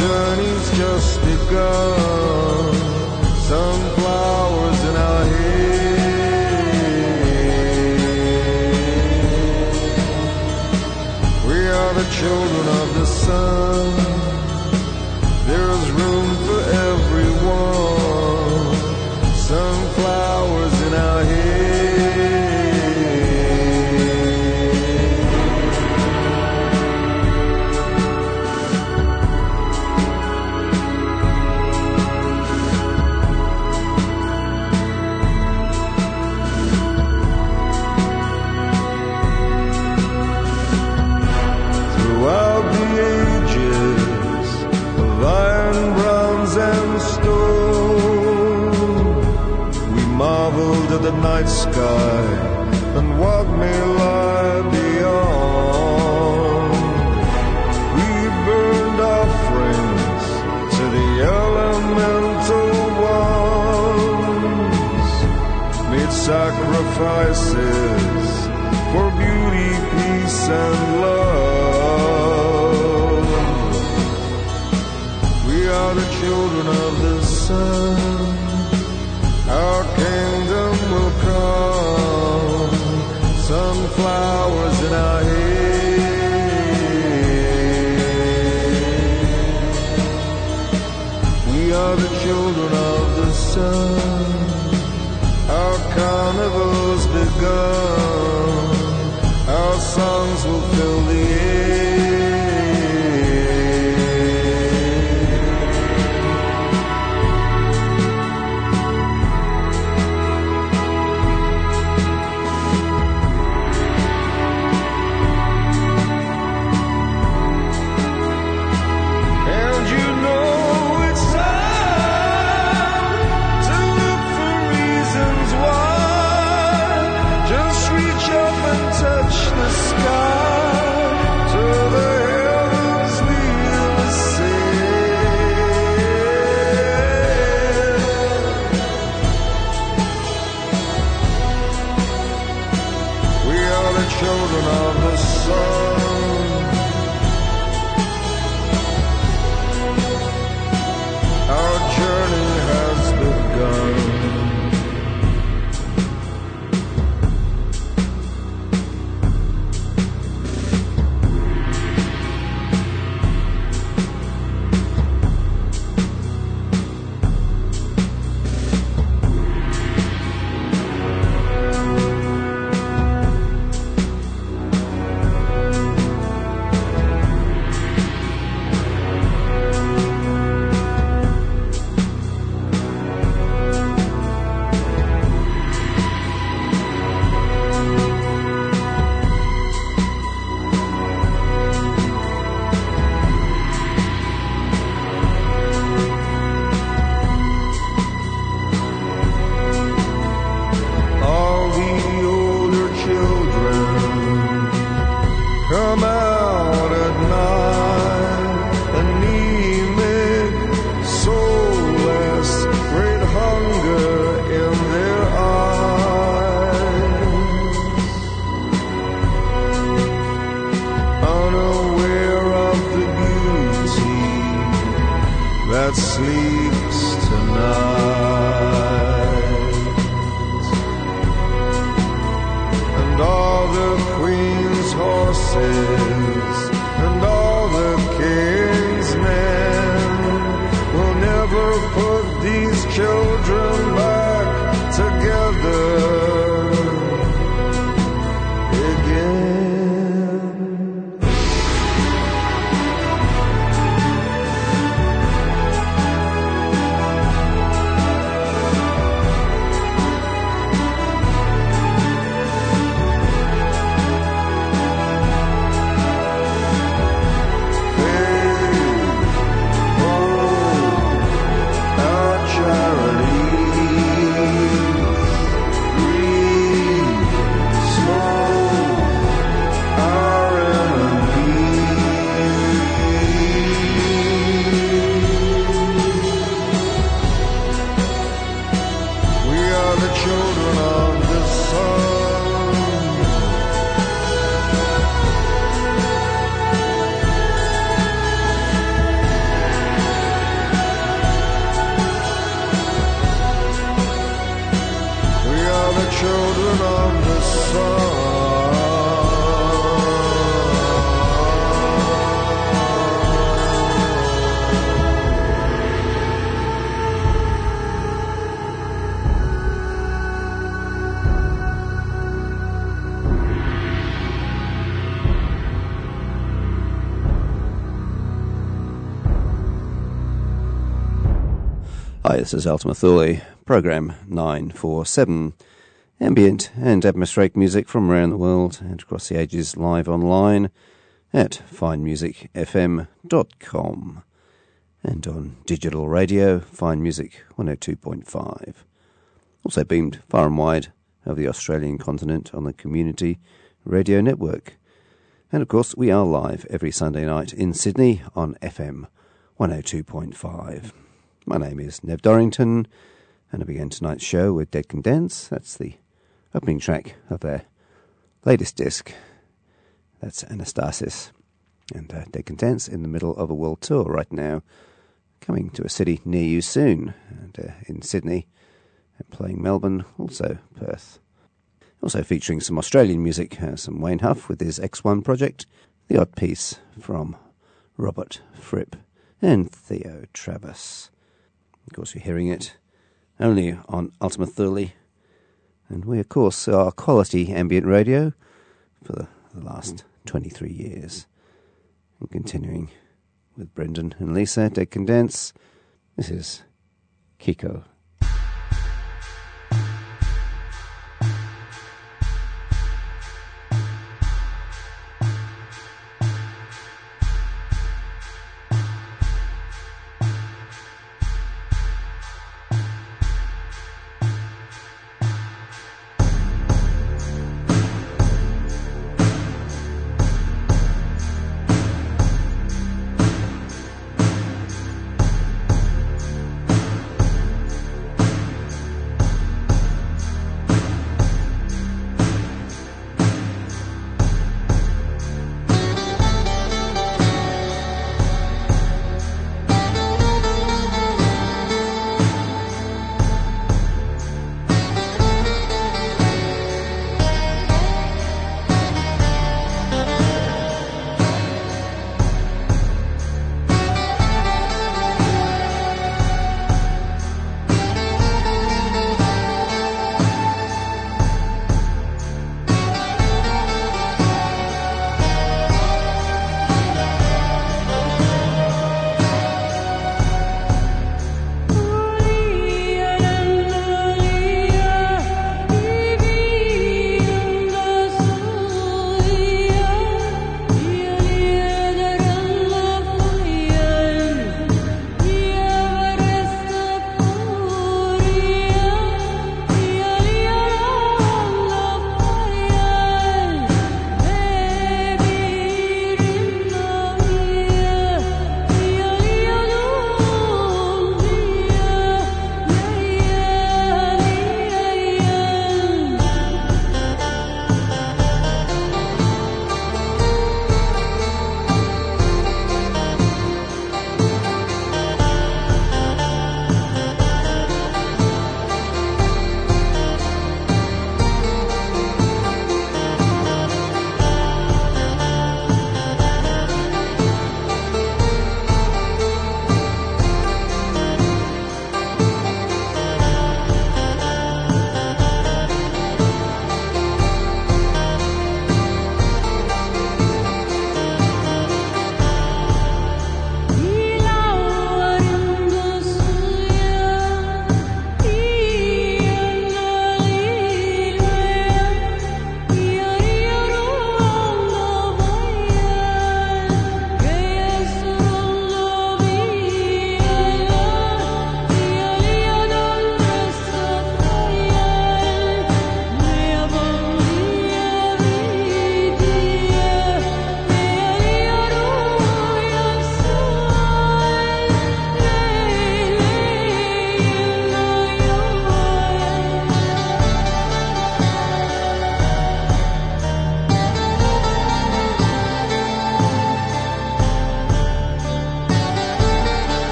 journey's just begun. Hi, this is Ultima Thule, program 947. Ambient and atmospheric music from around the world and across the ages live online at finemusicfm.com and on digital radio, Fine Music 102.5. Also beamed far and wide over the Australian continent on the Community Radio Network. And of course, we are live every Sunday night in Sydney on FM 102.5. My name is Nev Dorrington, and I begin tonight's show with Dead Can Dance. That's the opening track of their latest disc. That's Anastasis. And uh, Dead Can Dance in the middle of a world tour right now, coming to a city near you soon, and uh, in Sydney, and playing Melbourne, also Perth. Also featuring some Australian music, uh, some Wayne Huff with his X1 project, the odd piece from Robert Fripp and Theo Travis. Of course, you're hearing it only on Ultima Thule. And we, of course, are quality ambient radio for the, the last 23 years. And continuing with Brendan and Lisa, Dead Can Dance, this is Kiko.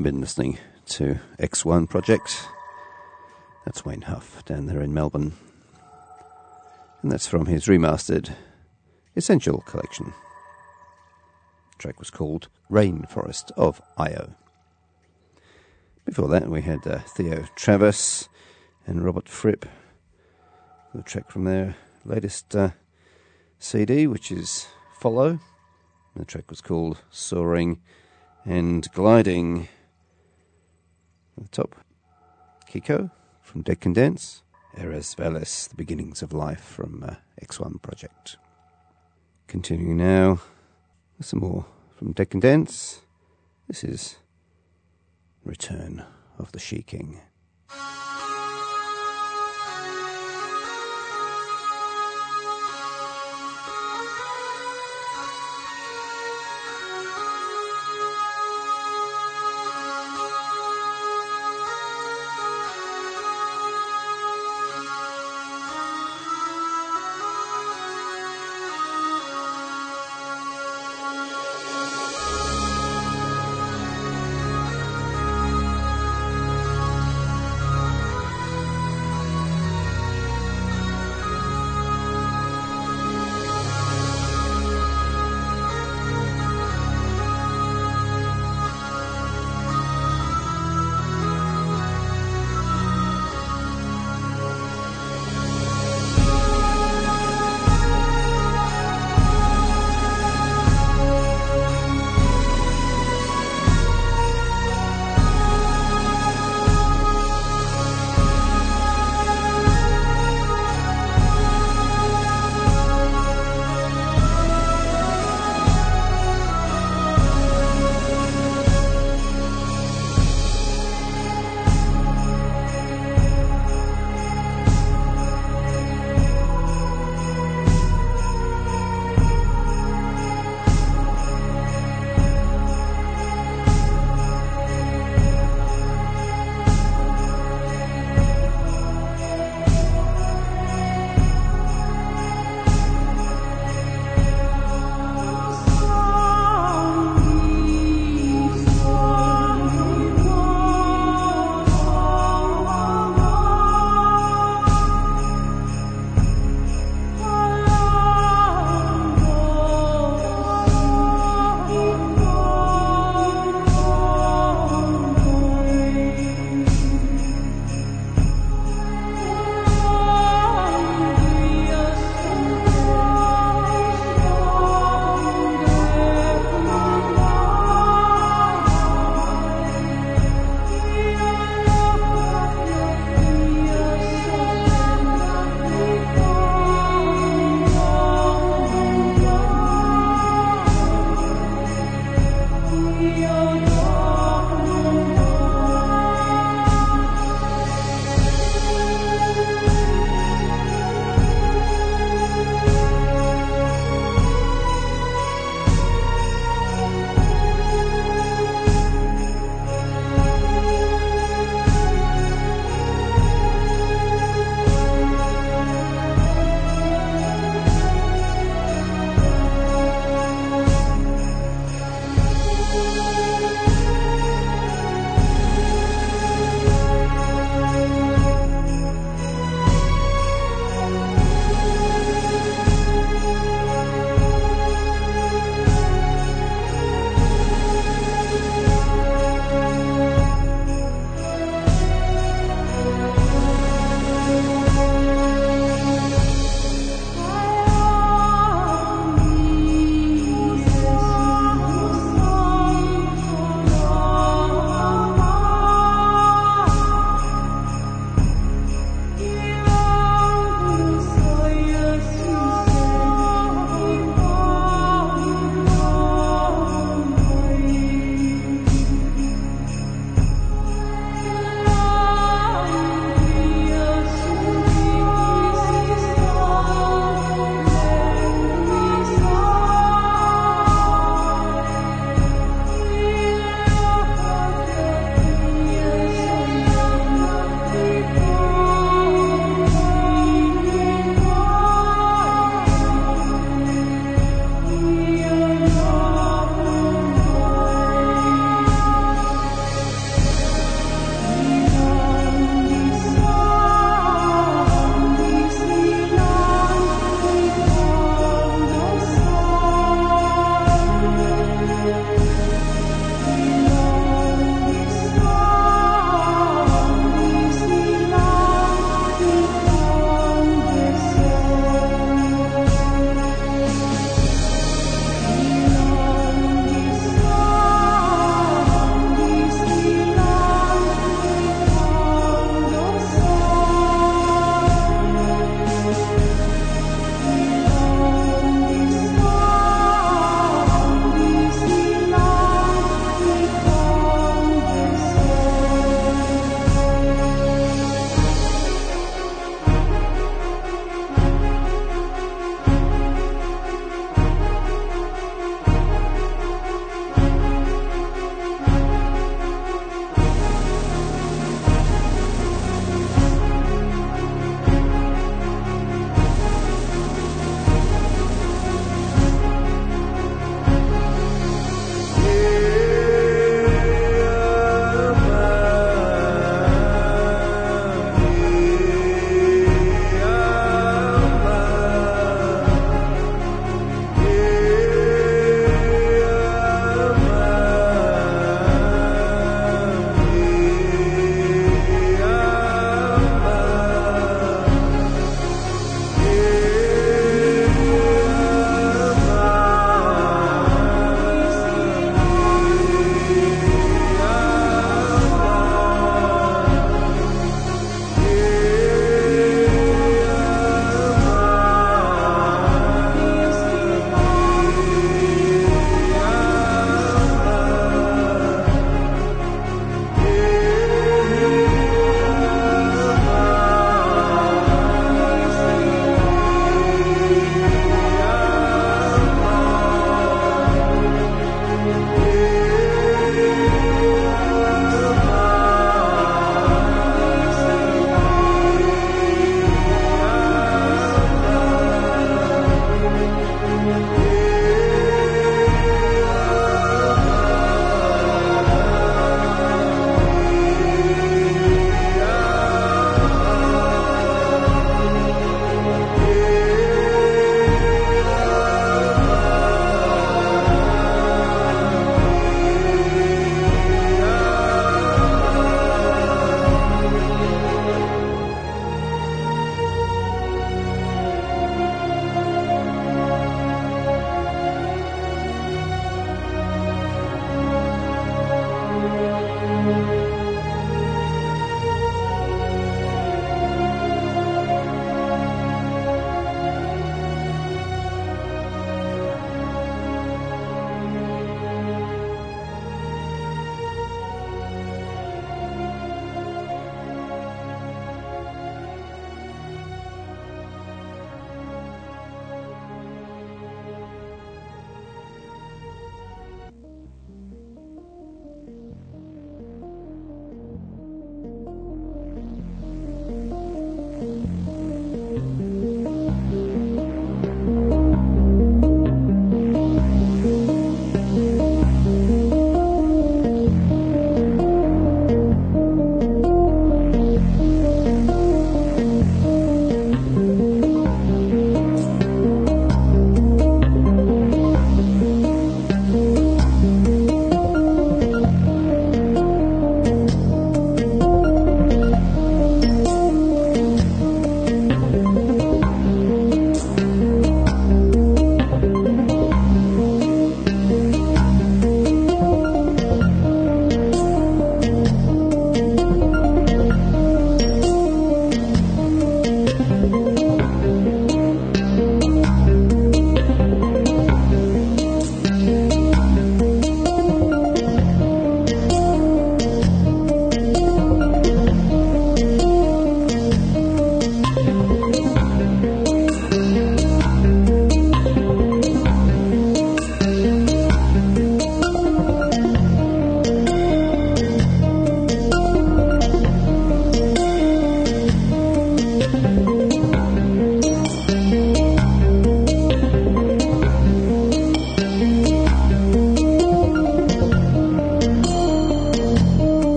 Been listening to X1 Project. That's Wayne Huff down there in Melbourne. And that's from his remastered Essential collection. The track was called Rainforest of Io. Before that, we had uh, Theo Travis and Robert Fripp. The track from their latest uh, CD, which is Follow. The track was called Soaring and Gliding. At the top, Kiko from Dead Can Dance. Eres Veles, The Beginnings of Life from uh, X1 Project. Continuing now with some more from Dead Can Dance. This is Return of the She King.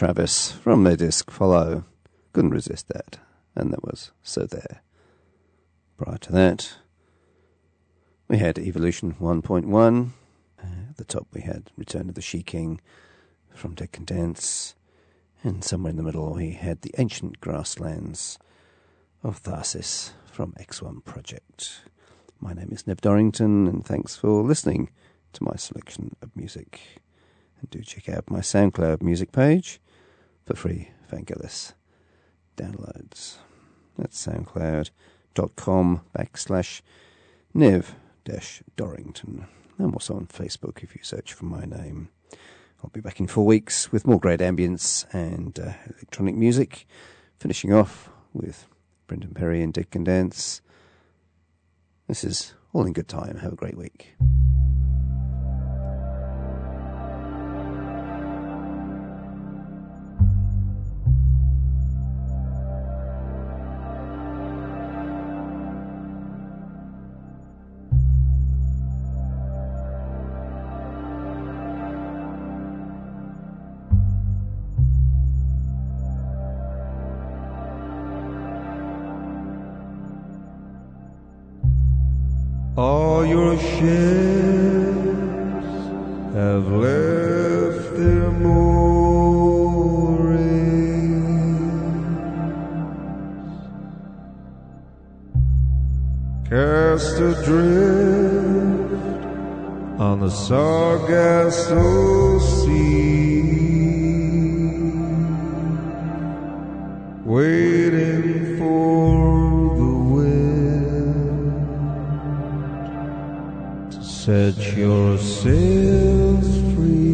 Travis from their disc Follow. Couldn't resist that. And that was So There. Prior to that, we had Evolution 1.1. Uh, at the top, we had Return of the She King from Dead Can Dance. And somewhere in the middle, we had The Ancient Grasslands of Tharsis from X1 Project. My name is Nev Dorrington, and thanks for listening to my selection of music. And do check out my SoundCloud music page for free Vangelis downloads. That's soundcloud.com backslash nev dash Dorrington. I'm also on Facebook if you search for my name. I'll be back in four weeks with more great ambience and uh, electronic music, finishing off with Brendan Perry and Dead Can Dance. This is all in good time. Have a great week. Your ships set your sails free.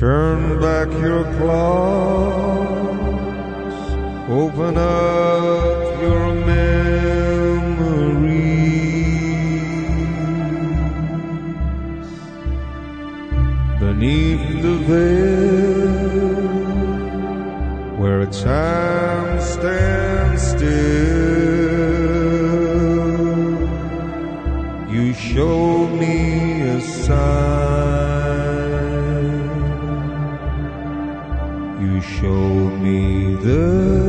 Turn back your clocks, open up your memories. Beneath the veil, where time stands still, you showed me a sign. Showed me the